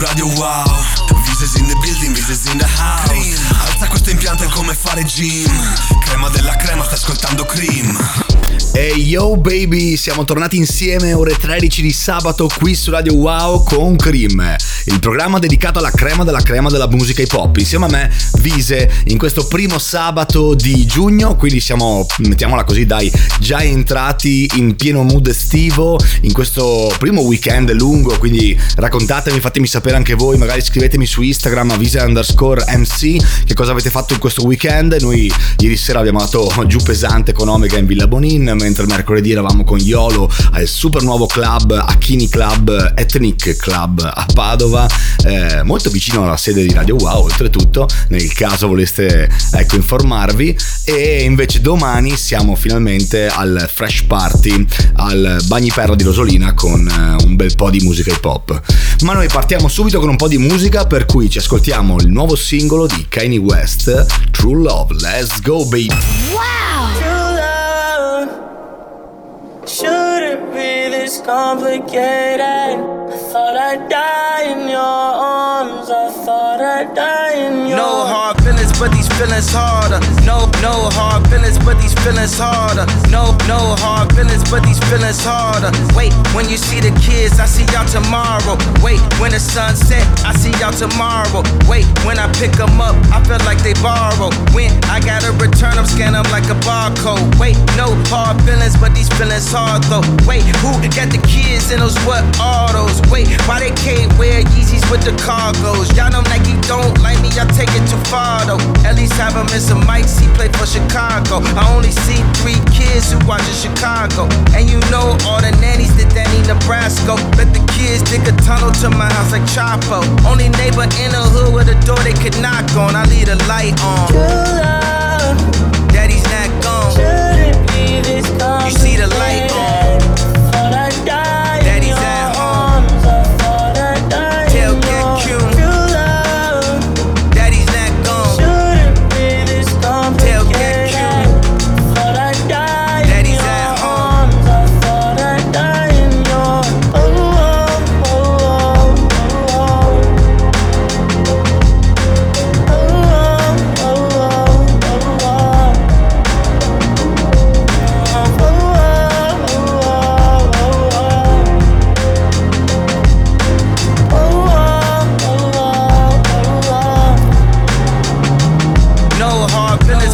Radio Wow. Vises in the building, vises in the house. Alza questo impianto è come fare gym. Crema della crema, sta ascoltando Cream Ehi hey yo baby, siamo tornati insieme ore 13 di sabato qui su Radio Wow con Cream, il programma dedicato alla crema della crema della musica hip hop. Insieme a me, Vise, in questo primo sabato di giugno, quindi siamo, mettiamola così, dai, già entrati in pieno mood estivo in questo primo weekend lungo, quindi raccontatemi, fatemi sapere anche voi, magari scrivetemi su Instagram a Vise underscore MC che cosa avete fatto in questo weekend. Noi ieri sera abbiamo dato giù pesante con Omega in Villa Bonin mentre mercoledì eravamo con Iolo al super nuovo club Akini Club Ethnic Club a Padova, eh, molto vicino alla sede di Radio Wow, oltretutto, nel caso voleste ecco, informarvi. E invece domani siamo finalmente al Fresh Party al Bagniperra di Rosolina con eh, un bel po' di musica hip hop. Ma noi partiamo subito con un po' di musica, per cui ci ascoltiamo il nuovo singolo di Kanye West, True Love. Let's go, baby! Wow! Shouldn't be this complicated. I thought I'd die in your arms. I thought I'd die in your No hard feelings, but these feelings harder. No, no hard feelings, but these feelings harder. No, no hard feelings, but these feelings harder. Wait, when you see the kids, I see y'all tomorrow. Wait, when the sun set, I see y'all tomorrow. Wait, when I pick them up, I feel like they borrow. When I gotta return them, scan them like a barcode. Wait, no hard feelings, but these feelings hard though. Wait, who got the kids in those what autos? Wait, why they can't wear Yeezys with the cargos? Y'all know Nike don't like me, I take it too far though. At least have him in some mics, he played for Chicago. I only see three kids who watch in Chicago. And you know all the nannies that Danny Nebraska. Bet the kids dig a tunnel to my house like Chapo. Only neighbor in the hood with a door they could knock on. I leave the light on. Daddy's not gone. Shouldn't be this You see the light on.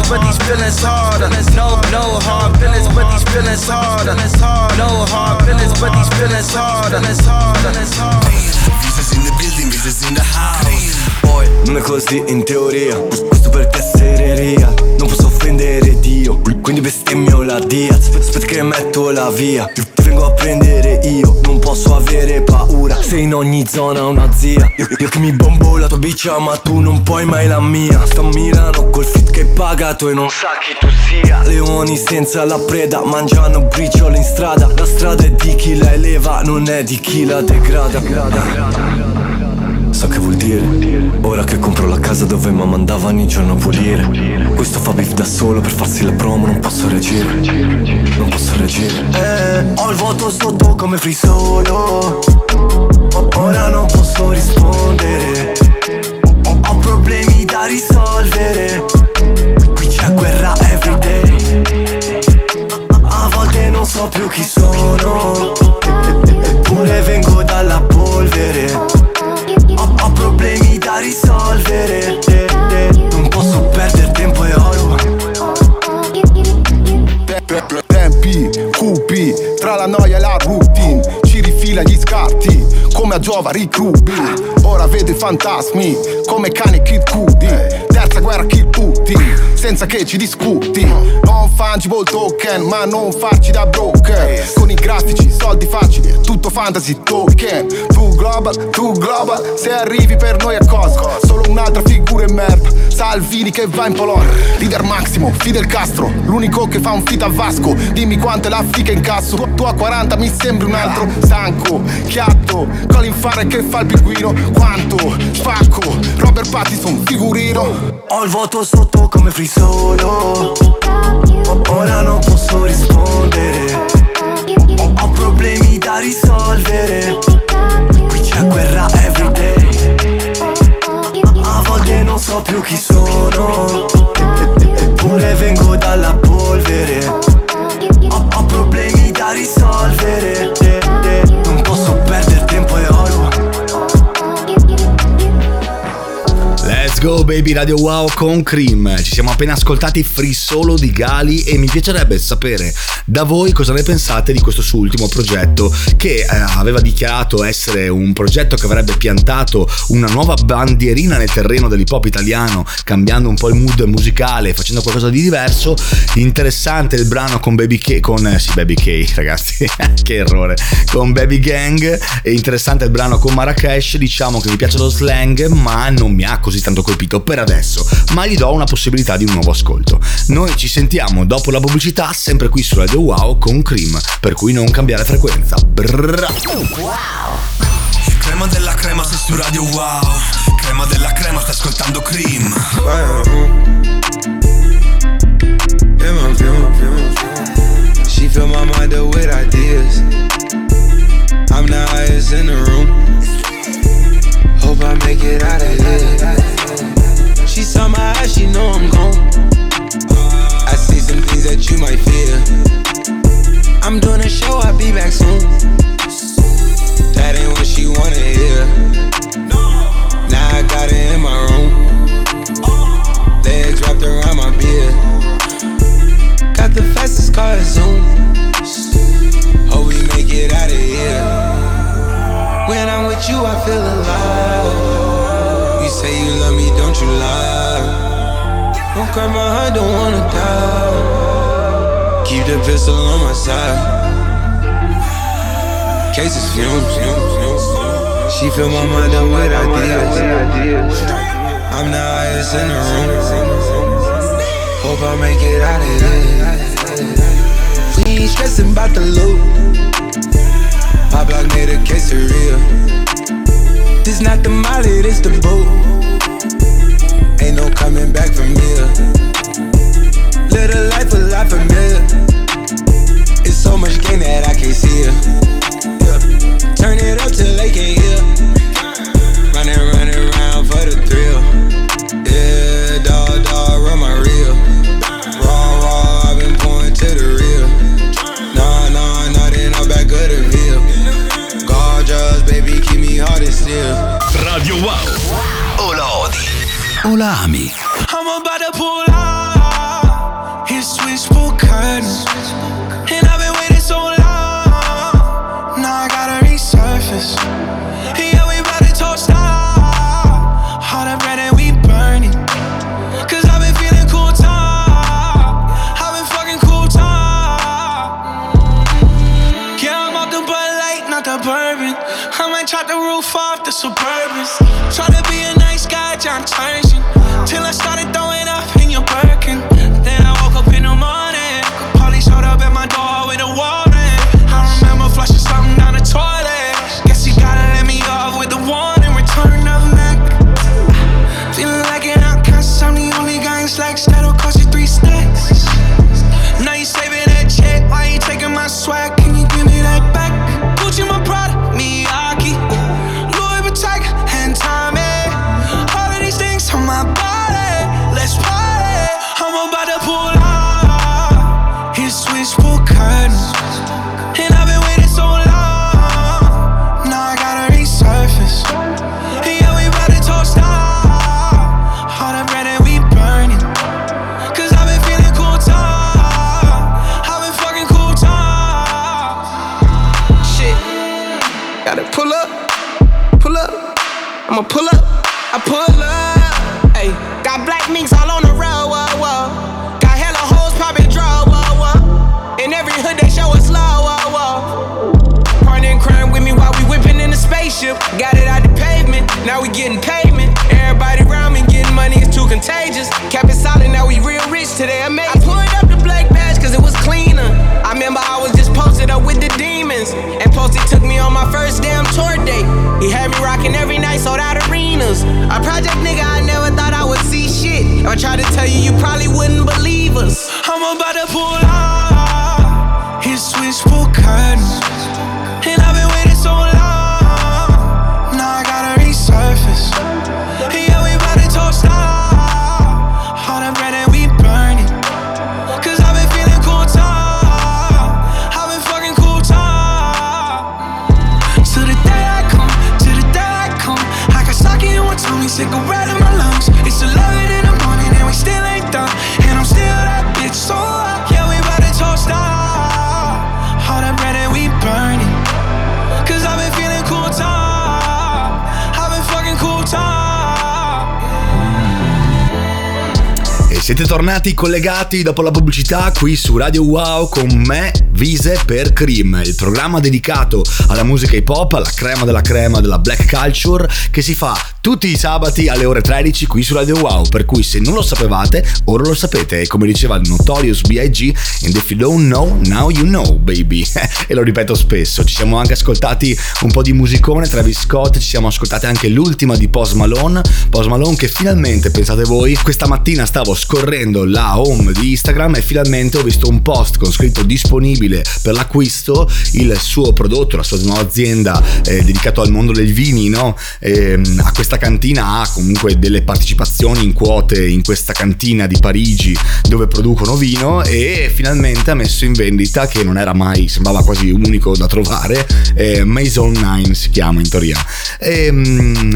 but these feelings harder. No, no hard feelings, but these feelings harder. No hard feelings, but these feelings harder. Feelings harder. Feelings harder. Feelings harder. Feelings harder. Feelings harder. Feelings harder. Feelings harder. Feelings harder. Feelings harder. Così in teoria. Questo perché essere real Non posso offendere Dio. Quindi bestemmio la Diaz Aspetta che metto la via. Ti vengo a prendere io Non posso avere paura. Sei in ogni zona una zia. Io, io che mi bombo la tua biccia Ma tu non puoi mai la mia. Sto a Milano col fit che hai pagato E non sa chi tu sia. Leoni senza la preda Mangiano briciole in strada. La strada è di chi la eleva Non è di chi la degrada, degrada. So che vuol dire Ora che compro la casa dove mamma andava ogni giorno a pulire. Questo fa beef da solo per farsi la promo Non posso reagire Non posso reagire. Eh, Ho il voto sotto come free solo. Ora non posso rispondere. Ho problemi da risolvere. Qui c'è guerra everyday. A volte non so più chi sono. Eppure vengo dalla polvere risolvere. Non posso perdere tempo e oro. Tempi, cupi, tra la noia e la routine. Ci rifila gli scarti, come a Giova Rick Rubin Ora vedo i fantasmi, come cani Kid Cudi senza che ci discuti. Non fungible token, ma non farci da broker. Con i grafici, soldi facili, tutto fantasy token. Tu global, tu global, se arrivi per noi a cosa? Solo un'altra figura in merda Salvini che va in Polonia Leader Massimo, Fidel Castro L'unico che fa un fit a Vasco. Dimmi quanto è la fica in cazzo Tu, tu a 40 mi sembri un altro Stanco, chiatto Colin Fare che fa il pinguino. Quanto, spacco Robert Pattinson, figurino. Ho il voto sotto come free solo. Ora non posso rispondere. Ho, problemi da risolvere. Qui c'è guerra everyday A volte non so più chi sono. Eppure vengo dalla polvere. Ho, ho problemi da risolvere. Baby Radio Wow con Cream. Ci siamo appena ascoltati Free Solo di Gali e mi piacerebbe sapere da voi cosa ne pensate di questo suo ultimo progetto che eh, aveva dichiarato essere un progetto che avrebbe piantato una nuova bandierina nel terreno dell'hip hop italiano, cambiando un po' il mood musicale, facendo qualcosa di diverso. Interessante il brano con Baby K, con eh, sì, Baby K, ragazzi, che errore, con Baby Gang e interessante il brano con Marrakesh, diciamo che mi piace lo slang, ma non mi ha così tanto colpito per adesso, ma gli do una possibilità di un nuovo ascolto. Noi ci sentiamo dopo la pubblicità, sempre qui su Radio Wow con Cream, per cui non cambiare frequenza. Brrra. Wow! Crema della crema sei su Radio Wow Crema della crema stai ascoltando Cream She fill my mind up with ideas I'm the highest in the room Hope I make it out of here She saw my eyes, she know I'm gone. I see some things that you might fear. I'm doing a show, I'll be back soon. That ain't what she wanna hear. Now I got it in my room. Legs wrapped around my beard. Got the fastest car Zoom. Hope we make it out of here. When I'm with you, I feel alive Say you love me, don't you lie? Don't cry my heart, don't wanna die. Keep the pistol on my side. Cases fumes She fill my mind up with ideas. I'm the highest in the room. Hope I make it out of here. We ain't stressing about the loot. My block made a case This not the molly, it's the boat Ain't no coming back from here o la ami. Siete tornati collegati dopo la pubblicità qui su Radio Wow con me, Vise per Cream, il programma dedicato alla musica hip hop, alla crema della crema della black culture che si fa tutti i sabati alle ore 13 qui su Radio Wow, per cui se non lo sapevate, ora lo sapete. E come diceva il Notorious B.I.G. and if you don't know, now you know baby. E lo ripeto spesso, ci siamo anche ascoltati un po' di musicone, Travis Scott, ci siamo ascoltati anche l'ultima di Post Malone, Post Malone che finalmente, pensate voi, questa mattina stavo scorrendo la home di Instagram e finalmente ho visto un post con scritto disponibile per l'acquisto il suo prodotto, la sua nuova azienda eh, dedicato al mondo dei vini, no? E, a questa cantina ha comunque delle partecipazioni in quote in questa cantina di Parigi dove producono vino e finalmente ha messo in vendita che non era mai, sembrava quasi unico da trovare, eh, Maison 9 si chiama in teoria. E,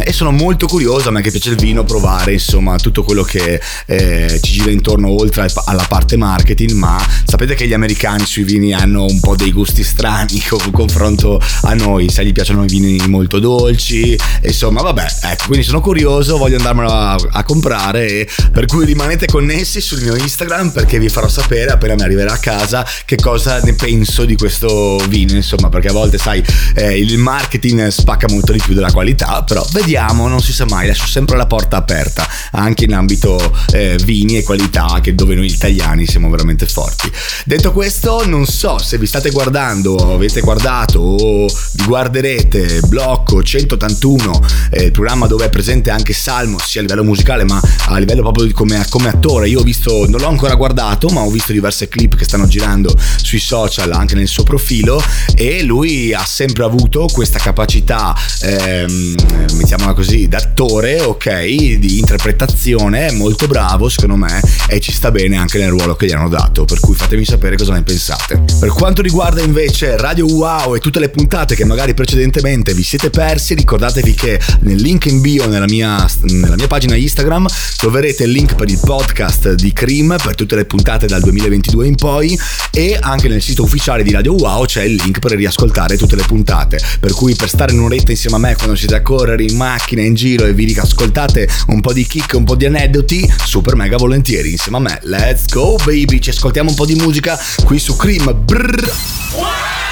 e, sono molto curioso, a me che piace il vino, provare insomma tutto quello che eh, ci gira intorno oltre alla parte marketing, ma sapete che gli americani sui vini hanno un po' dei gusti strani con confronto a noi, se gli piacciono i vini molto dolci, insomma vabbè, ecco, quindi sono curioso, voglio andarmelo a, a comprare, e per cui rimanete connessi sul mio Instagram perché vi farò sapere appena mi arriverà a casa che cosa ne penso di questo vino, insomma, perché a volte sai, eh, il marketing spacca molto di più della qualità, però vediamo, non si sa mai, lascio sempre la porta aperta, anche in ambito eh, vini e qualità, che dove noi italiani siamo veramente forti. Detto questo, non so se vi state guardando, avete guardato o vi guarderete Blocco 181, eh, il programma dove è presente anche Salmo, sia a livello musicale ma a livello proprio come, come attore. Io ho visto, non l'ho ancora guardato, ma ho visto diverse clip che stanno girando sui social, anche nel suo profilo, e lui ha sempre avuto questa capacità, ehm, mettiamola così, d'attore, ok, di interpretazione, molto bravo secondo me e ci sta bene anche nel ruolo che gli hanno dato, per cui fatemi sapere cosa ne pensate. Per quanto riguarda invece Radio Wow e tutte le puntate che magari precedentemente vi siete persi, ricordatevi che nel link in bio nella mia, nella mia pagina Instagram troverete il link per il podcast di Cream per tutte le puntate dal 2022 in poi e anche nel sito ufficiale di Radio Wow c'è il link per riascoltare tutte le puntate, per cui per stare in un'oretta insieme a me quando siete a correre in macchina, in giro e vi ascoltate un po' di kick, un po' di aneddoti, super mega volentieri insieme a me. Let's go baby, ci ascoltiamo un po' di musica qui su Cream. Brrr.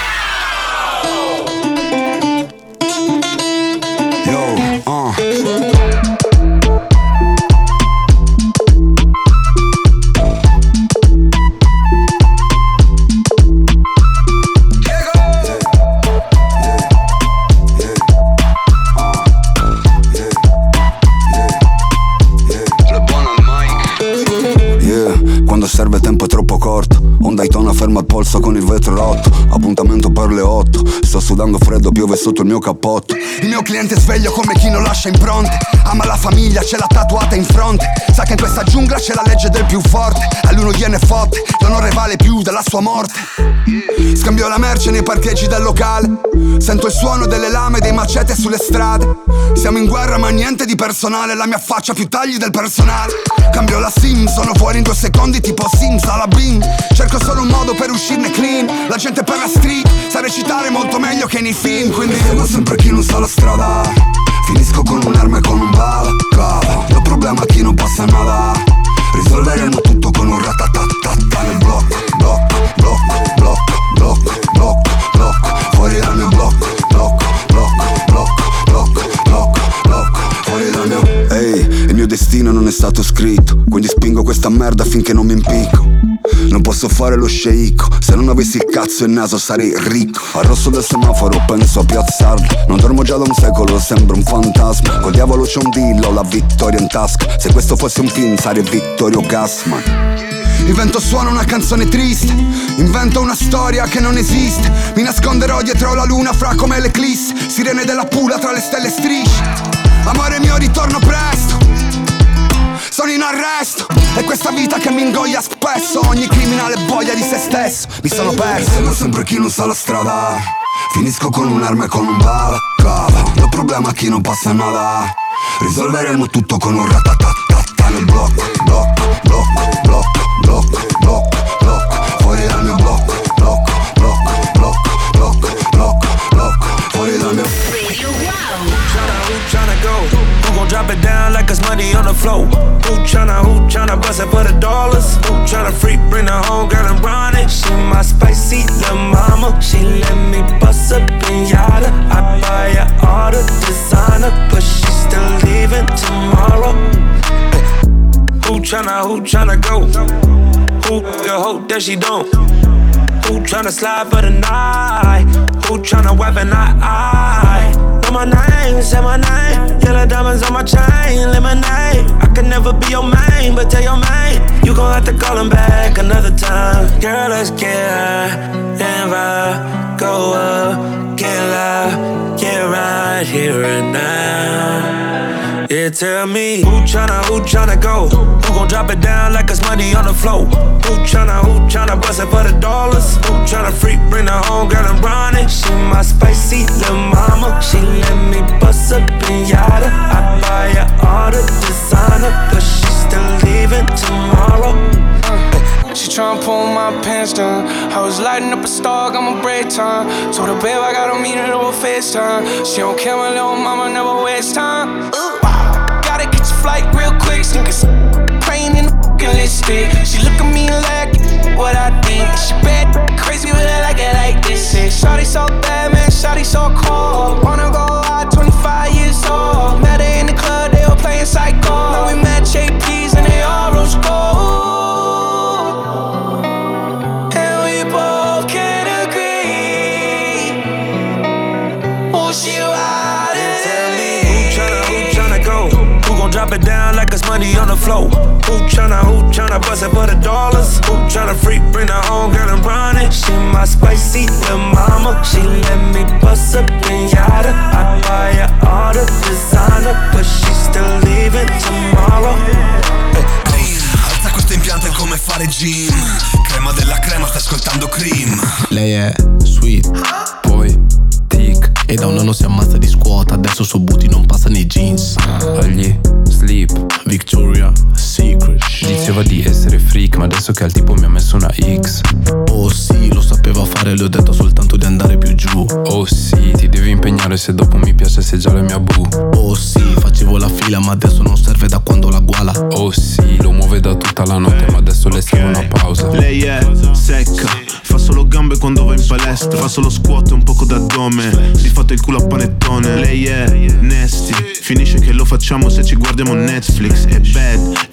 Rotto Appuntamento per le 8 Sto sudando freddo, piove sotto il mio cappotto. Il mio cliente è sveglio come chi non lascia impronte. Ama la famiglia, ce l'ha tatuata in fronte. Sa che in questa giungla c'è la legge del più forte. A lui non gliene fotte, l'onore vale più della sua morte. Scambio la merce nei parcheggi del locale. Sento il suono delle lame dei macete sulle strade. Siamo in guerra ma niente di personale. La mia faccia più tagli del personale. Cambio la sim, sono fuori in due secondi tipo Sims alla Bing. Cerco solo un modo per uscirne clean. La gente per la street sa recitare molto meglio che nei film Quindi Seguo sempre chi non sa la strada Finisco con un'arma e con un bala Cava, il problema è chi non passa nada Risolveremo tutto con un ratatatata Nel blocco, blocco, blocco, blocco, blocco, blocco, blocco Fuori dal mio blocco, blocco, blocco, blocco, blocco, blocco, blocco Fuori dal mio Ehi, il mio destino non è stato scritto Quindi spingo questa merda finché non mi impicco Non posso fare lo sceicco. Se non avessi il cazzo e il naso sarei ricco. Al rosso del semaforo penso a piazzarlo. Non dormo già da un secolo, sembro un fantasma. Col diavolo c'è un dillo, la vittoria in tasca. Se questo fosse un film sarei Vittorio Gassman. Il vento suona una canzone triste. Invento una storia che non esiste. Mi nasconderò dietro la luna fra come l'eclisse. Sirene della pula tra le stelle strisce. Amore mio ritorno presto sono in arresto. E questa vita che mi ingoia spesso. Ogni criminale voglia di se stesso. Mi sono perso. Seguo sempre chi non sa la strada. Finisco con un'arma e con un bala Cava, il problema è chi non passa nada. Risolveremo tutto con un ratatatata Nel blocco, blocco, blocco, blocco, blocco, money on the floor. Who tryna, who tryna bust it for the dollars? Who tryna freak, bring the home, girl, and run it? She my spicy little mama. She let me bust a yada. I buy her all the designer, but she's still leaving tomorrow. Who tryna, who tryna go? Who the hope that she don't? Who tryna slide for the night? Who tryna weapon eye? Know my name, say my name. Yellow diamonds on my chain, lemonade. I could never be your main, but tell your main you gon' have to call him back another time. Girl, let's get high and go up, get loud, get right here and now. Yeah, tell me who tryna, who tryna go? Who gon' drop it down like it's money on the floor? Who tryna, who tryna bust it for the dollars? Who tryna freak, bring her home, girl, and run it? She my spicy little mama. She let me bust a pinata. I buy her all the designer, but she's still leaving tomorrow. She tryna pull my pants down. I was lighting up a star, got my break time. Told her, babe, I gotta a meeting over FaceTime. She don't care, my little mama never waste time. Gotta catch a flight real quick, sneakers praying in the fucking lipstick. She look at me like what I think. She bad, crazy, but I like it like this. Yeah, Shawty so bad, man, Shawty so cold. Wanna go out, 25 years old. Met her in the club, they all playing psycho. Now we floor? Who tryna, who tryna bust it for the dollars? Who tryna freak, bring her home, girl, and run it? She my spicy little mama. She let me bust a pinata. I buy her che al tipo mi ha messo una X. Oh sì, lo sapeva fare, le ho detto soltanto di andare più giù Oh sì, ti devi impegnare se dopo mi piace se già la mia boo. Oh sì, facevo la fila ma adesso non serve da quando la guala Oh sì, lo muove da tutta la notte, ma adesso le serve una pausa. Lei è secca, fa solo gambe quando va in palestra, fa solo squat e un poco d'addome, di fatto il culo a panettone. Lei è nasty, finisce che lo facciamo se ci guardiamo Netflix. È bad,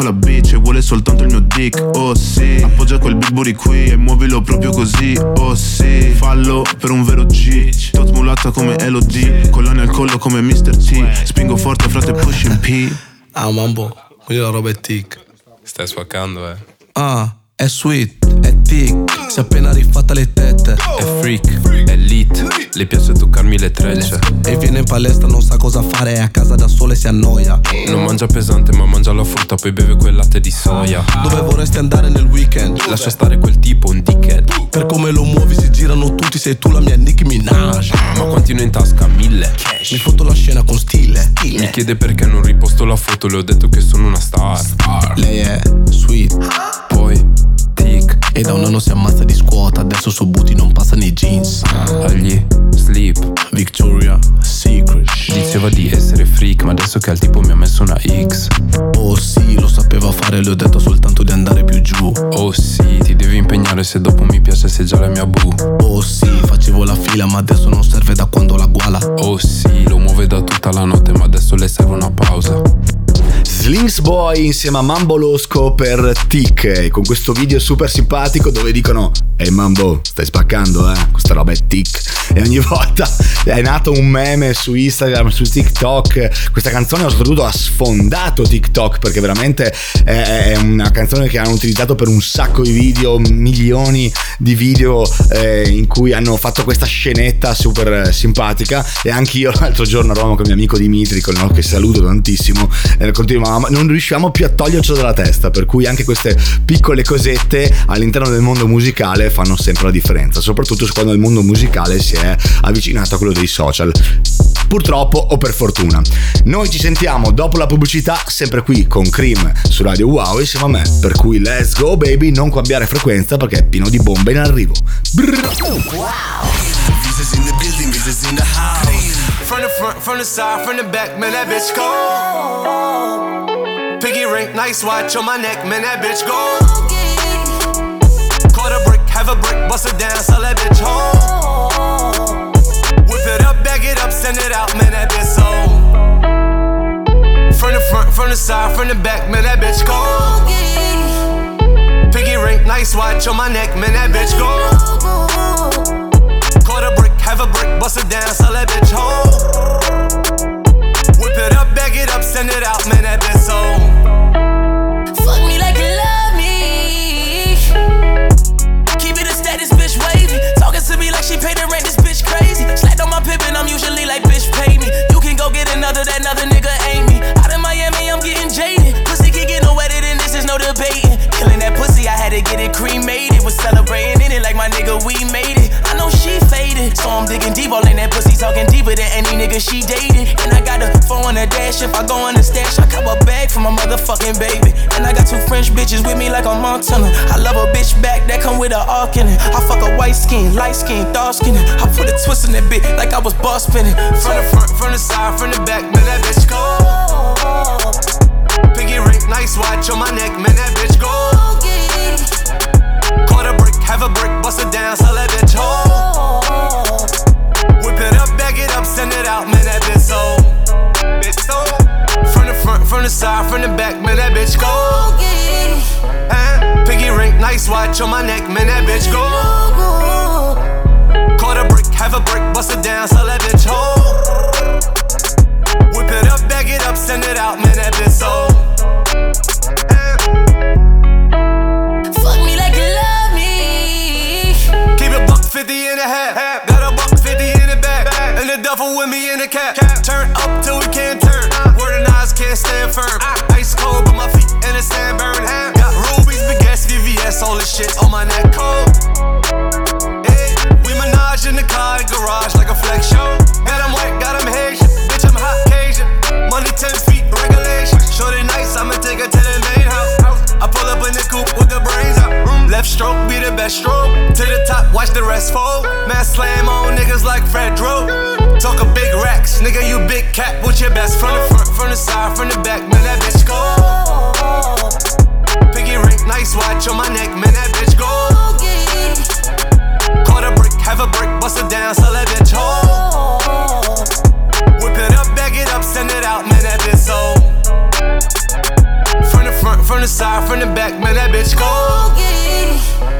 fa la bitch e vuole soltanto il mio dick, oh sì. Appoggia quel big qui e muovilo proprio così, oh sì. Fallo per un vero G, tot mulatta come Elodie, collane al collo come Mr. T. Spingo forte frate pushing P. Ah mambo, quella roba è tic Stai spaccando, eh. Ah, è sweet, è tic Si è appena rifatta le tette È freak, è lit, le piace toccarmi le trecce. E viene in palestra, non sa cosa fare È a casa da sola e si annoia Non mangia pesante, ma mangia la frutta, poi beve quel latte di soia. Dove vorresti andare nel weekend? Lascia stare quel tipo, un dickhead. Per come lo muovi si girano tutti Sei tu la mia Nicki Minaj Ma quanti ne ho in tasca? Mille. Mi foto la scena con stile Mi chiede perché non riposto la foto, le ho detto che sono una star. Lei è sweet, Poi, e da un anno si ammazza di squat Adesso suo booty non passa nei jeans agli sleep. Victoria Secret Diceva di essere freak, ma adesso che al tipo mi ha messo una X. Oh sì, lo sapeva fare, le ho detto soltanto di andare più giù Oh sì, ti devi impegnare se dopo mi piace se già la mia boo. Oh sì, facevo la fila ma adesso non serve da quando la guala Oh sì, lo muove da tutta la notte, ma adesso le serve una pausa. Slinks Boy insieme a Mambo Losco per Tic con questo video super simpatico dove dicono Ehi Mambo, stai spaccando eh, questa roba è Tic e ogni volta è nato un meme su Instagram, su TikTok. Questa canzone oltretutto ha sfondato TikTok perché veramente è, una canzone che hanno utilizzato per un sacco di video, milioni di video eh, in cui hanno fatto questa scenetta super simpatica. E anche io l'altro giorno eravamo con mio amico Dimitri, con no, che saluto tantissimo, e continuavamo, non riuscivamo più a togliercelo dalla testa, per cui anche queste piccole cosette all'interno del mondo musicale fanno sempre la differenza, soprattutto quando il mondo musicale si è avvicinato a quello dei social. Purtroppo o per fortuna. Noi ci sentiamo dopo la pubblicità, sempre qui con Cream su Radio Wow insieme a me. Per cui let's go baby, non cambiare frequenza perché è pieno di bombe in arrivo. Piggy ring, nice watch on my neck, man, that bitch go. bust it down, sell that bitch home. Whip it up, bag it up, send it out, man, that bitch sold. From the front, from the side, from the back, man, that bitch go. Piggy ring, nice watch on my neck, man, that bitch go. Caught a brick, have a brick, bust it down, sell that bitch home. Whip it up, bag it up, send it out, man, that bitch sold. That another I'm digging deep. All in that pussy, talking deeper than any nigga she dated. And I got a phone on the dash. If I go on the stash, I cop a bag for my motherfucking baby. And I got two French bitches with me like a Montana. I love a bitch back that come with a arc in it. I fuck a white skin, light skin, dark skin. I put a twist in that bitch like I was boss spinning. From the front, from the side, from the back, man, that bitch go. Piggy ring, nice watch on my neck, man, that bitch from the side, from the back, man, that bitch go.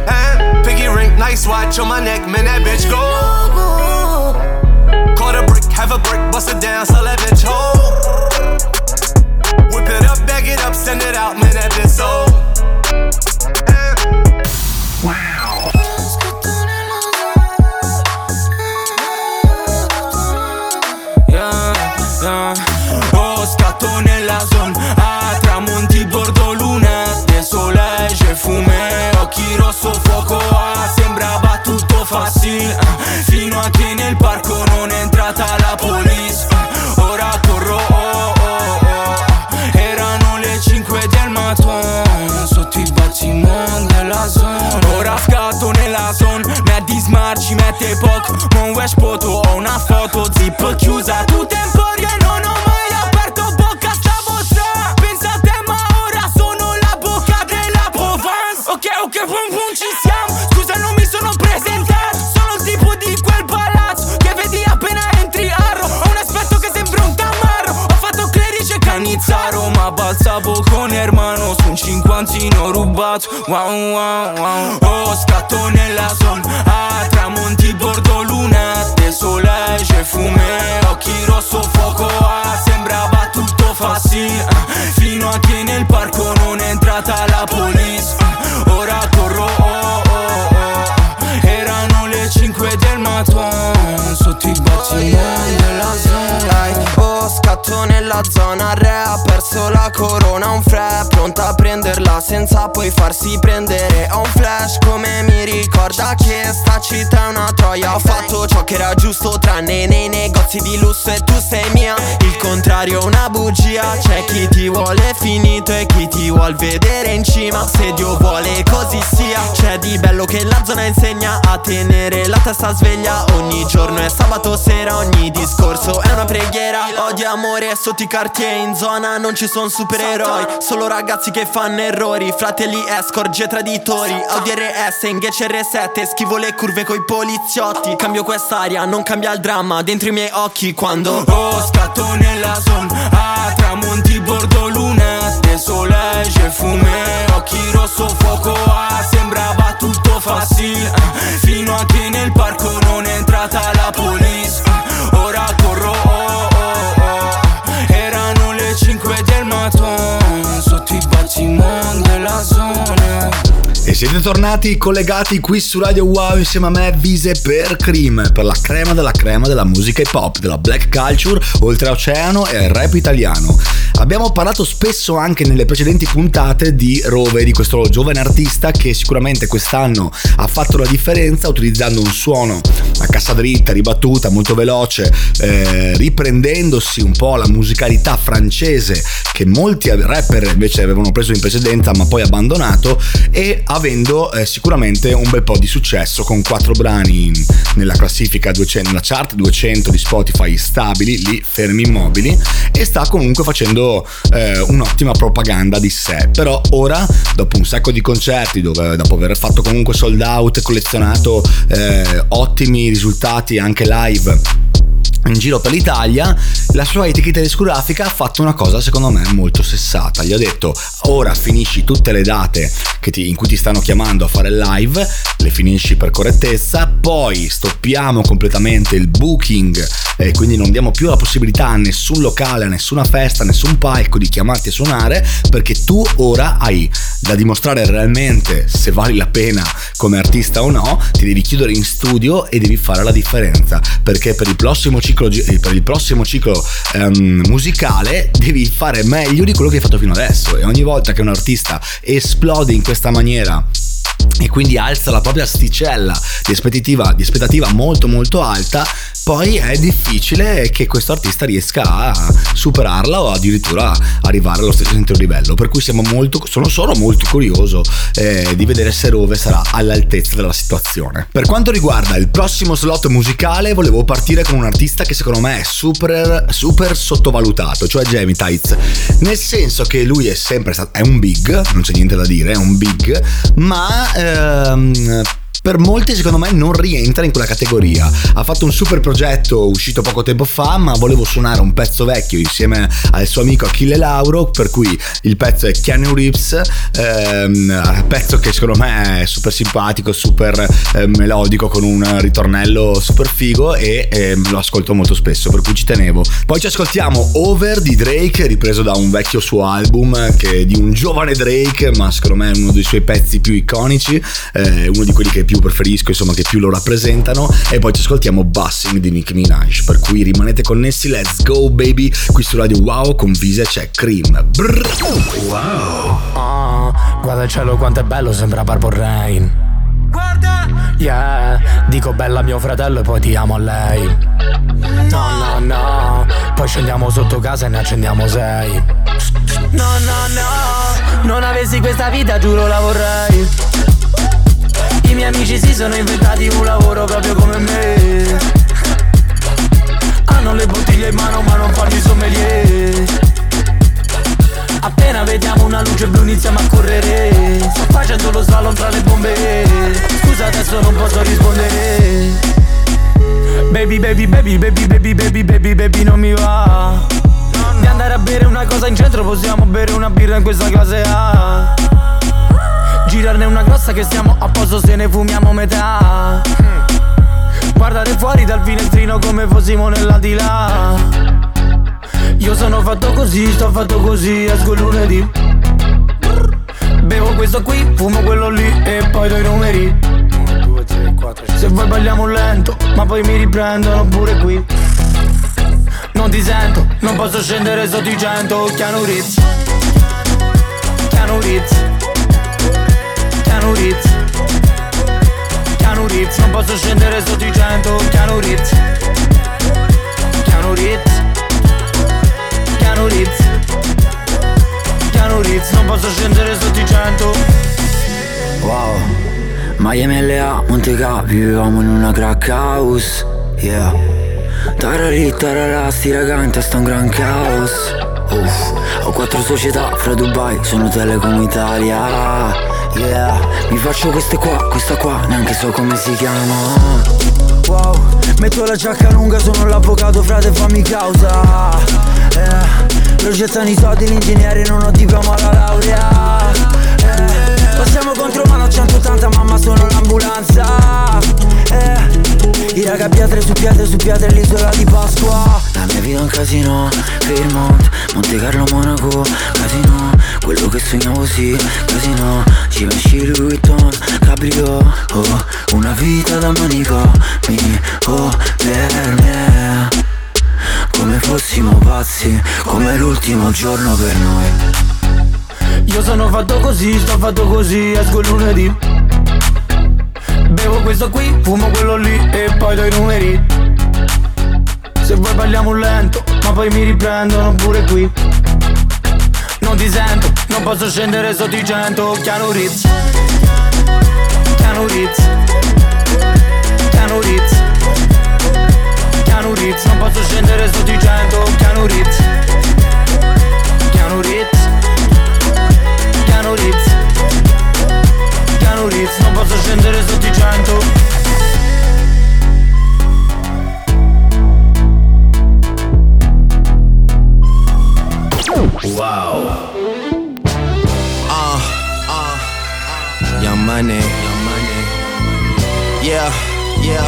Eh, Piggy ring, nice watch on my neck, man, that bitch go. Caught a brick, have a brick, bust it down, sell that bitch home. Whip it up, bag it up, send it out, man, that bitch sold. Tutto facile eh, Fino a che nel parco non è entrata la police eh, Ora corro, oh, oh, oh. Erano le 5 del mattino Sotto i bâtiments della zona. Ora scatto nella zone Metti smart, ci mette poco Non wesh poto, ho una foto Zip chiusa, tu temporio cinquantino rubato Wow wow wow. Oh scatto nella zona A tramonti bordo luna De soleil je fume Occhi rosso fuoco A sembrava tutto facile senza poi farsi prendere. Ho un flash come mi ricorda che sta città è una troia. Ho fatto ciò che era giusto tranne nei negozi di lusso e tu sei mia. Il contrario è una bugia. C'è chi ti vuole finito e chi ti vuol vedere in cima. Se Dio vuole così sia. C'è di bello che la zona insegna a tenere la testa sveglia. Ogni giorno è sabato sera, ogni discorso è una preghiera. Odio amore sotto i quartier in zona non ci sono supereroi. Solo ragazzi che fanno errori, fratelli escort, traditori Audi RS, invece R7, schivo le curve coi poliziotti. Cambio quest'aria, non cambia il dramma dentro i miei occhi quando Oh, scatto nella zona, a tramonti bordo luna Desolage, fume, occhi rosso, fuoco, ah, sembrava tutto facile Fino a che nel parco non è entrata la police E siete tornati collegati qui su Radio Wow insieme a me Vise per Cream, per la crema della crema della musica hip hop, della black culture, oltreoceano e rap italiano. Abbiamo parlato spesso anche nelle precedenti puntate di Rove, di questo giovane artista che sicuramente quest'anno ha fatto la differenza utilizzando un suono a cassa dritta, ribattuta, molto veloce, eh, riprendendosi un po' la musicalità francese che molti rapper invece avevano preso in precedenza ma poi abbandonato e avendo eh, sicuramente un bel po' di successo con quattro brani nella classifica 200, nella chart 200 di Spotify stabili, lì fermi immobili e sta comunque facendo eh, un'ottima propaganda di sé. Però ora, dopo un sacco di concerti, dove, dopo aver fatto comunque sold out collezionato eh, ottimi risultati anche live in giro per l'Italia, la sua etichetta discografica ha fatto una cosa secondo me molto sessata. Gli ho detto ora finisci tutte le date ti, in cui ti stanno chiamando a fare live, le finisci per correttezza, poi stoppiamo completamente il booking e quindi non diamo più la possibilità a nessun locale, a nessuna festa, a nessun palco di chiamarti a suonare perché tu ora hai da dimostrare realmente se vali la pena come artista o no, ti devi chiudere in studio e devi fare la differenza perché per il prossimo ciclo, per il prossimo ciclo um, musicale devi fare meglio di quello che hai fatto fino adesso. E ogni volta che un artista esplode in questa maniera e quindi alza la propria asticella di aspettativa, di aspettativa molto molto alta, poi è difficile che questo artista riesca a superarla o addirittura arrivare allo stesso intero livello. Per cui siamo molto, sono solo molto curioso eh, di vedere se Rove sarà all'altezza della situazione. Per quanto riguarda il prossimo slot musicale, volevo partire con un artista che secondo me è super, super sottovalutato, cioè Jamie Tights. Nel senso che lui è sempre stato, è un big, non c'è niente da dire, è un big, ma ehm, per molti secondo me non rientra in quella categoria. Ha fatto un super progetto uscito poco tempo fa, ma volevo suonare un pezzo vecchio insieme al suo amico Achille Lauro, per cui il pezzo è Keanu Reeves, ehm, pezzo che secondo me è super simpatico, super eh, melodico, con un ritornello super figo e eh, lo ascolto molto spesso, per cui ci tenevo. Poi ci ascoltiamo Over di Drake, ripreso da un vecchio suo album, che è di un giovane Drake, ma secondo me è uno dei suoi pezzi più iconici, eh, uno di quelli che più preferisco, insomma, che più lo rappresentano. E poi ci ascoltiamo Bussing di Nicki Minaj. Per cui rimanete connessi, let's go, baby. Qui su Radio Wow con Visa c'è Cream. Brrr. Wow. Oh, guarda il cielo quanto è bello, sembra Purple Rain. Guarda! Yeah, dico bella a mio fratello e poi ti amo a lei. No, no, no. Poi scendiamo sotto casa e ne accendiamo sei. No, no, no. Non avessi questa vita, giuro la vorrei. I miei amici si sono inventati un lavoro fumiamo metà. Guardare fuori dal finestrino come fossimo nell'aldilà. Io sono fatto così, sto fatto così, esco lunedì. Bevo questo qui, fumo quello lì e poi do i numeri. Se vuoi balliamo lento, ma poi mi riprendono pure qui. Non ti sento, non posso scendere sotto i cento. Chiano Ritz. Chiano Ritz. Keanu Reeves Keanu Reeves Non posso scendere sotto i 100 Keanu Reeves Keanu Reeves Keanu Reeves Keanu Reeves Non posso scendere sotto i 100 Wow. Miami LA, Monte Cap, vivevamo in una crack house, yeah. Tarari, tarara, sti raga in testa un gran caos. Uff, ho quattro società fra Dubai, sono Telecom Italia Yeah, mi faccio queste qua, questa qua, neanche so come si chiama. Wow, metto la giacca lunga, sono l'avvocato, frate fammi causa. Eh, Progettano i soldi, l'ingegnere, non ho diploma la laurea. Eh, Passiamo contro mano a 180, mamma sono l'ambulanza eh, I raga pietre su pietre su pietre, l'isola di Pasqua. La mia vita è un casino, Fairmont, Monte Carlo, Monaco, casino Quello che sognavo sì, casino Ci mesci Louis Vuitton, Cabrio. Oh, una vita da manico, mi, oh, per me Come fossimo pazzi, come l'ultimo giorno per noi. Io sono fatto così, sto fatto così, esco il lunedì. Bevo questo qui, fumo quello lì e poi do i numeri. Se vuoi parliamo lento, ma poi mi riprendono pure qui ti sento, non posso scendere sotto i cento. Chiano Ritz. Chiano Ritz. Chiano Ritz. Chiano Ritz, non posso scendere sotto i cento. Chiano Ritz. Chiano Ritz. Chiano Ritz. Chiano Ritz, non posso scendere sotto i cento. Wow. Money. Yeah, yeah.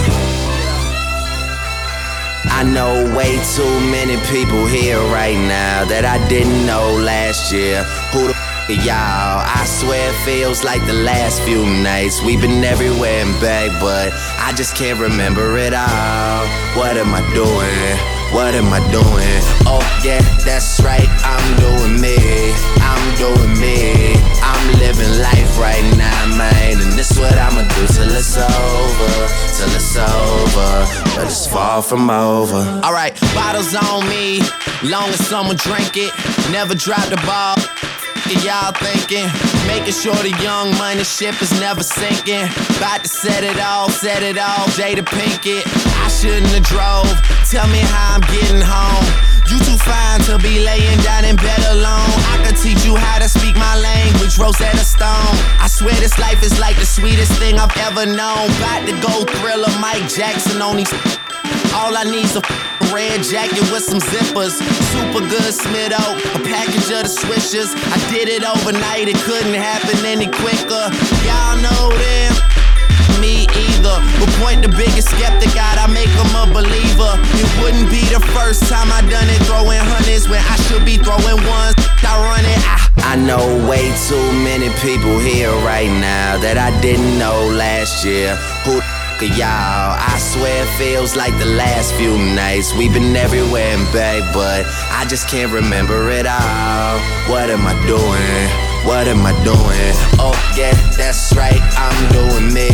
I know way too many people here right now that I didn't know last year. Who the f- y'all? I swear it feels like the last few nights. We've been everywhere and back, but I just can't remember it all. What am I doing? What am I doing? Oh, yeah, that's right. I'm doing me. I'm doing me. I'm living life right now, man. And this what I'ma do till it's over. Till it's over. But it's far from over. Alright, bottles on me. Long as someone drink it. Never drop the ball. Y'all thinking? Making sure the young money ship is never sinking. About to set it off, set it off, Jada Pinkett. I shouldn't have drove. Tell me how I'm getting home. You too fine to be laying down in bed alone. I could teach you how to speak my language, Rosetta Stone. I swear this life is like the sweetest thing I've ever known. About to go thriller, Mike Jackson on these. All I need's a red jacket with some zippers. Super good Smitto, a package of the swishers. I did it overnight, it couldn't happen any quicker. Y'all know them. Me either, but point the biggest skeptic out, I make him a believer. It wouldn't be the first time I done it, throwing hundreds when I should be throwing ones. I run it. I, I know way too many people here right now that I didn't know last year. Who the f- are y'all? I swear it feels like the last few nights. We've been everywhere and back, but I just can't remember it all. What am I doing? What am I doing? Oh, yeah, that's right. I'm doing me.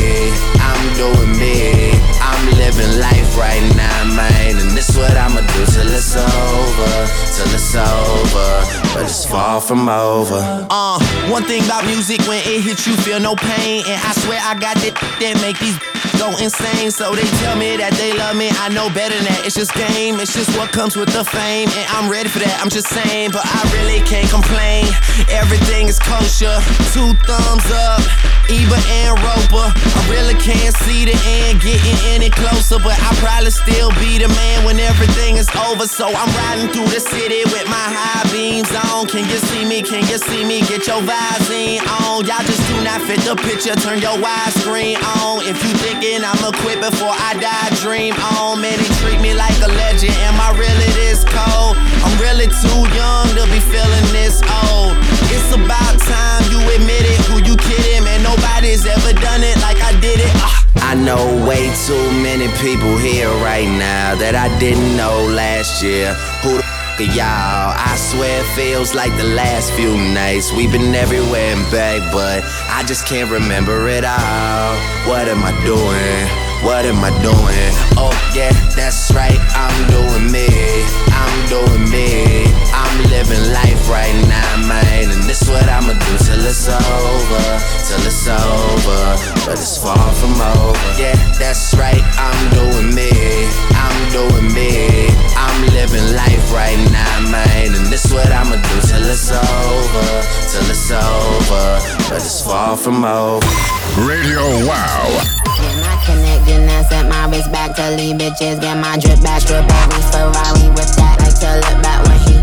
I'm doing me. I'm living life right now, man. And this what I'ma do till it's over. Till it's over. But it's far from over. Uh, one thing about music, when it hits you, feel no pain. And I swear I got that that make these go insane. So they tell me that they love me. I know better than that. It's just game. It's just what comes with the fame. And I'm ready for that. I'm just saying, but I really can't complain. Everything is kosher. Two thumbs up. Eva and Roper. I really can't see the end getting any closer. But I'll probably still be the man when everything is over. So I'm riding through the city with my high beams on. Can you see me? Can you see me? Get your Visine on. Y'all just do not fit the picture. Turn your widescreen on. If you thinking I'ma quit before I die, dream on. Man, they treat me like a legend. Am I really this cold? I'm really too young to be feeling this old. It's about time you admit it. Who you kidding? Man, nobody's ever done it like I did it. Ah. I know way too many people here right now that I didn't know last year. Who the f- are y'all? I swear it feels like the last few nights. We've been everywhere and back, but I just can't remember it all. What am I doing? What am I doing? Oh, yeah, that's right. I'm doing me. I'm doing me. I'm living life right now, man. And this what I'ma do till it's over. Till it's over. But it's far from over. Yeah, that's right, I'm doing me. I'm doing me. I'm living life right now, man. And this what I'ma do till it's over. Till it's over. But it's far from over. Radio Wow. Get my connecting ass at my wrist back to leave bitches. Get my drip back, drip back. We Ferrari with that. Like to look back when he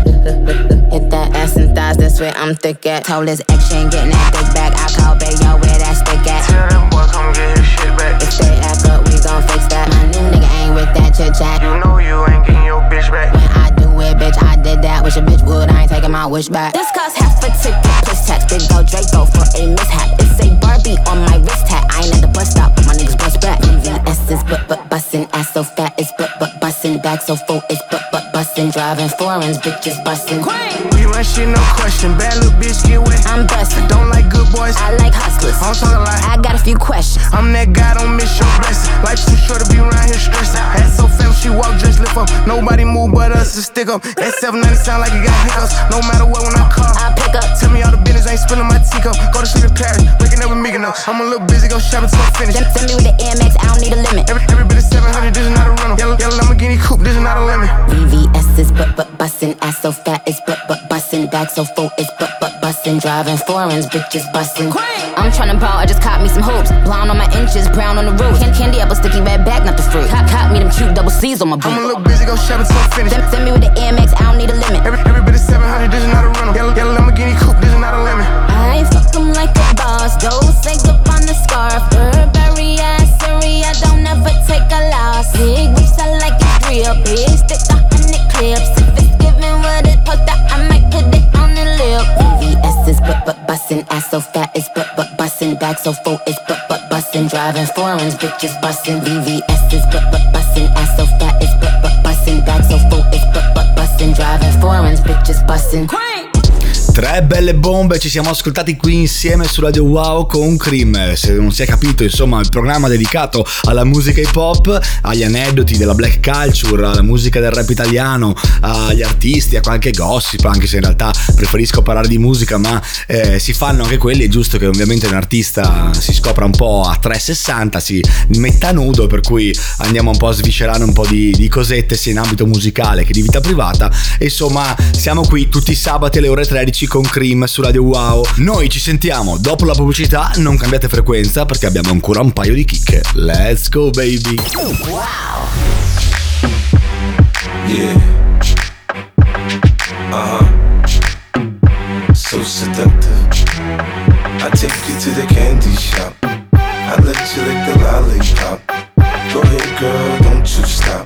hit that ass and thighs. That's where I'm thick at. Told his ex she ain't getting that dick back. I call Bayo where that stick at. Tell them boys come get his shit back. If they act up, we gon' fix that. My new nigga ain't with that chit chat. You know you ain't getting your bitch back. When I do it, bitch, I did that. Wish a bitch would, I ain't taking my wish back. This cost half a ticket plus tax. Big go Draco for a mishap. A Barbie on my wrist hat. I ain't at the bus stop, but my niggas bust back. VVS is but but bustin', ass so fat it's but but bustin', back so full it's but but bustin', driving foreigns, bitches bustin'. We run shit, no question. Bad little bitch, get wet. I'm bustin'. Don't like good boys. I like hustlers. I'm talking like I got a few questions. I'm that guy, don't miss your blessing. Life too short to be around here stressing. Head so fam, she walk, dress, lift up. Nobody move but us to stick up. That 790 sound like it got hiccups. No matter what, when I call, I pick up. Tell me all the business, ain't spilling my teacup. Go to sleep in Paris, waking up with me enough. I'm a little busy, go shopping till I finish. Send, send me with the AMX, I don't need a limit. Every, every bit of 700, this is not a rental. Yellow, yellow Lamborghini coupe, this is not a lemon. VVS is but but bustin', ass so fat it's but but bustin', back so full it's but but bustin', driving foreigns, bitches bustin'. I'm tryna ball, I just caught me some hoops. Blonde on my inches, brown on the roof. Can- candy apple sticky red back, not the fruit. Cop, cop me them cute double C's on my boot. I'm a little busy, go shopping till I finish. Send, send me with the AMX, I don't need a limit. Every, every bit of 700, this is not a rental. Yellow, yellow Big whips, I like it real. Big stick, a hundred clips. If it's giving what it post that, I might put it on the lip. VVS is but but bustin', ass so fat it's but but bustin', back so full it's but but bustin', driving foreigns, bitches bustin'. VVS is but but bustin', ass so fat it's but but bustin', back so full it's but but bustin', driving foreigns, bitches bustin'. Tre belle bombe ci siamo ascoltati qui insieme su Radio Wow con Cream. Se non si è capito, insomma, il programma dedicato alla musica hip hop, agli aneddoti della black culture, alla musica del rap italiano, agli artisti, a qualche gossip, anche se in realtà preferisco parlare di musica, ma eh, si fanno anche quelli. È giusto che ovviamente un artista si scopra un po' a 360, si metta nudo, per cui andiamo un po' a sviscerare un po' di, di cosette sia in ambito musicale che di vita privata. Insomma, siamo qui tutti i sabati alle ore 13 con Cream su Radio Wow. Noi ci sentiamo dopo la pubblicità, non cambiate frequenza perché abbiamo ancora un paio di chicche. Let's go baby. Yeah. Uh huh. So seductive. I take you to the candy shop. I let you lick the lollipop. Go ahead, girl, don't you stop.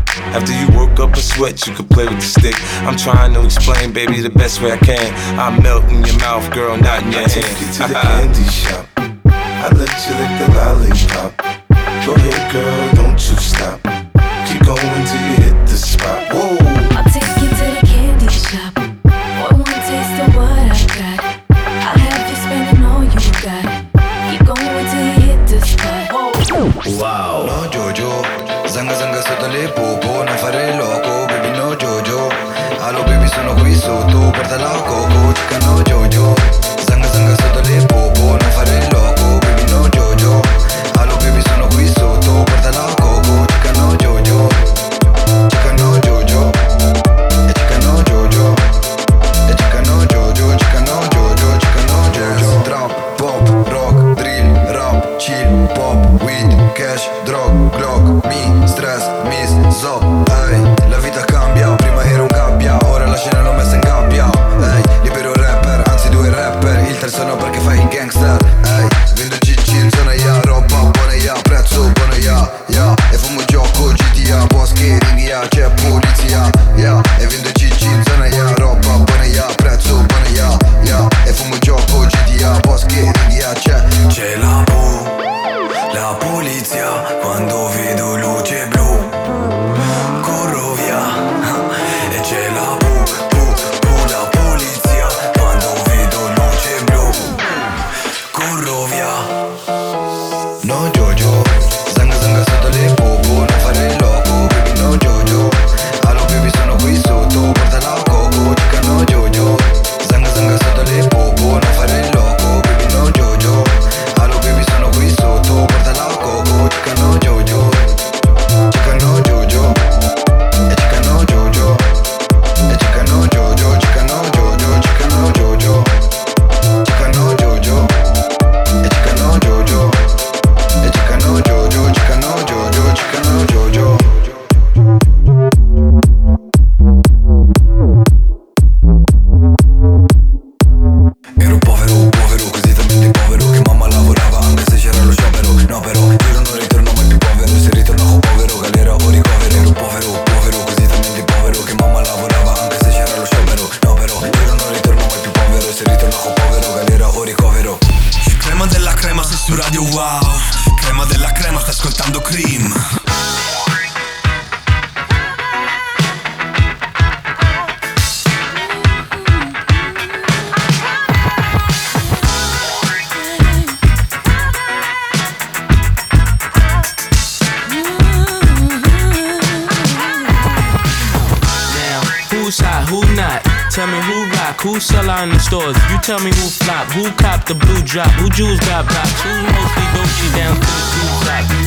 After you work up a sweat, you can play with the stick. I'm trying to explain, baby, the best way I can. I melt in your mouth, girl, not in your I hand. take you to the candy shop. I let you lick the lollipop. Go ahead, girl, don't you stop.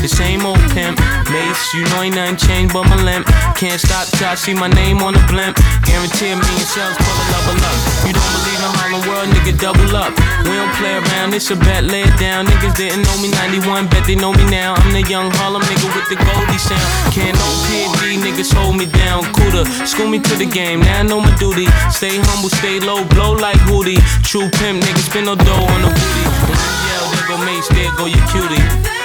The same old pimp, mace, you know ain't nothing changed but my limp. Can't stop till I see my name on the blimp. Guarantee a million sales, pull a level up. You don't believe in Harlem World, nigga, double up. We don't play around, it's a bet, lay it down. Niggas didn't know me 91, bet they know me now. I'm the young Harlem nigga with the Goldie sound. Can't no PD, niggas hold me down. Cooler, school me to the game, now I know my duty. Stay humble, stay low, blow like Hootie. True pimp, niggas spin no dough on the booty. When yell, there go Mace, there go your cutie.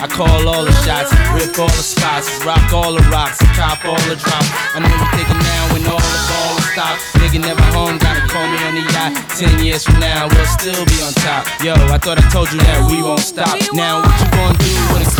I call all the shots, rip all the spots, rock all the rocks, top all the drops. I know you're thinking now when all the ball stopped. Nigga never home, gotta call me on the yacht. Ten years from now, we'll still be on top. Yo, I thought I told you that we won't stop. Now what you gonna do when that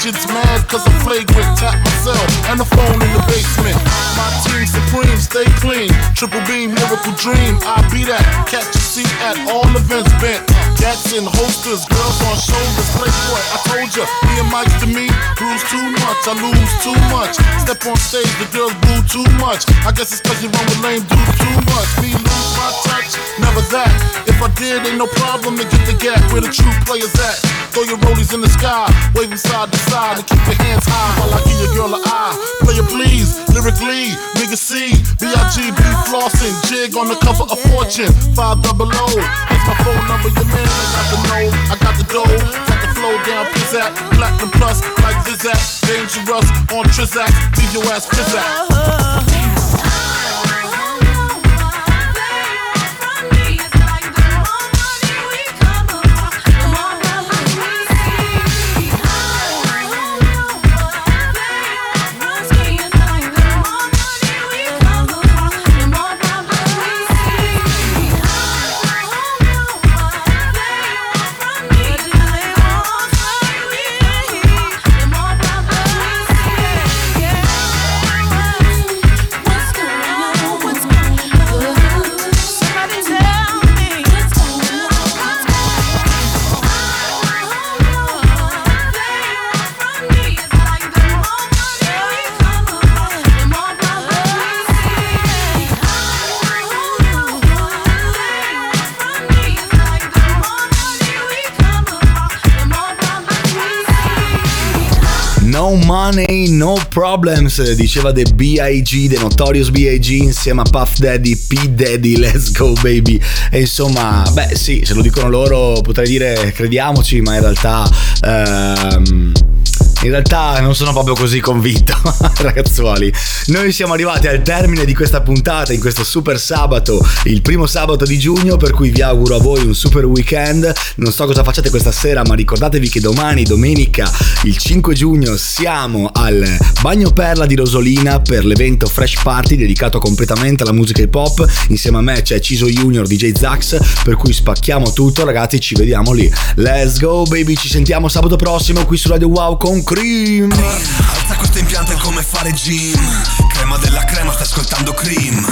Agents mad cause I'm flagrant. Tap myself and the phone in the basement. My team supreme, stay clean. Triple beam, miracle dream. I be that. Catch a seat at all events bent. Gats in holsters, girls on shoulders. Playboy, I told ya, me and Mike to me, bruise too much, I lose too much. Step on stage, the girls boo too much. I guess it's cause you run with lame dudes too much. Me touch, never that. If I did, ain't no problem to get the gap where the true players at. Throw your rollies in the sky, them side to side, and keep your hands high while I give your girl a eye. Player please, lyrically, nigga C, B-I-G-B flossing, jig on the cover of Fortune, five double O. Here's my phone number, your man, I got the know, I got the dough, got the flow down, pizzat, platinum plus, like Zizak, dangerous on Trizak, leave your ass pizzat. Problems, diceva The B.I.G., The Notorious B.I.G. insieme a Puff Daddy, P. Daddy, let's go baby. E insomma, beh sì, se lo dicono loro potrei dire crediamoci, ma in realtà... Ehm, in realtà non sono proprio così convinto, ragazzuoli. Noi siamo arrivati al termine di questa puntata in questo super sabato, il primo sabato di giugno, per cui vi auguro a voi un super weekend. Non so cosa facciate questa sera, ma ricordatevi che domani, domenica, il 5 giugno, siamo al Bagno Perla di Rosolina per l'evento Fresh Party dedicato completamente alla musica hip hop. Insieme a me c'è Ciso Junior, DJ Zax, per cui spacchiamo tutto, ragazzi, ci vediamo lì. Let's go, baby, ci sentiamo sabato prossimo qui su Radio Wow con Cream. Alza questo impianto è come fare gym Crema della crema, stai ascoltando Cream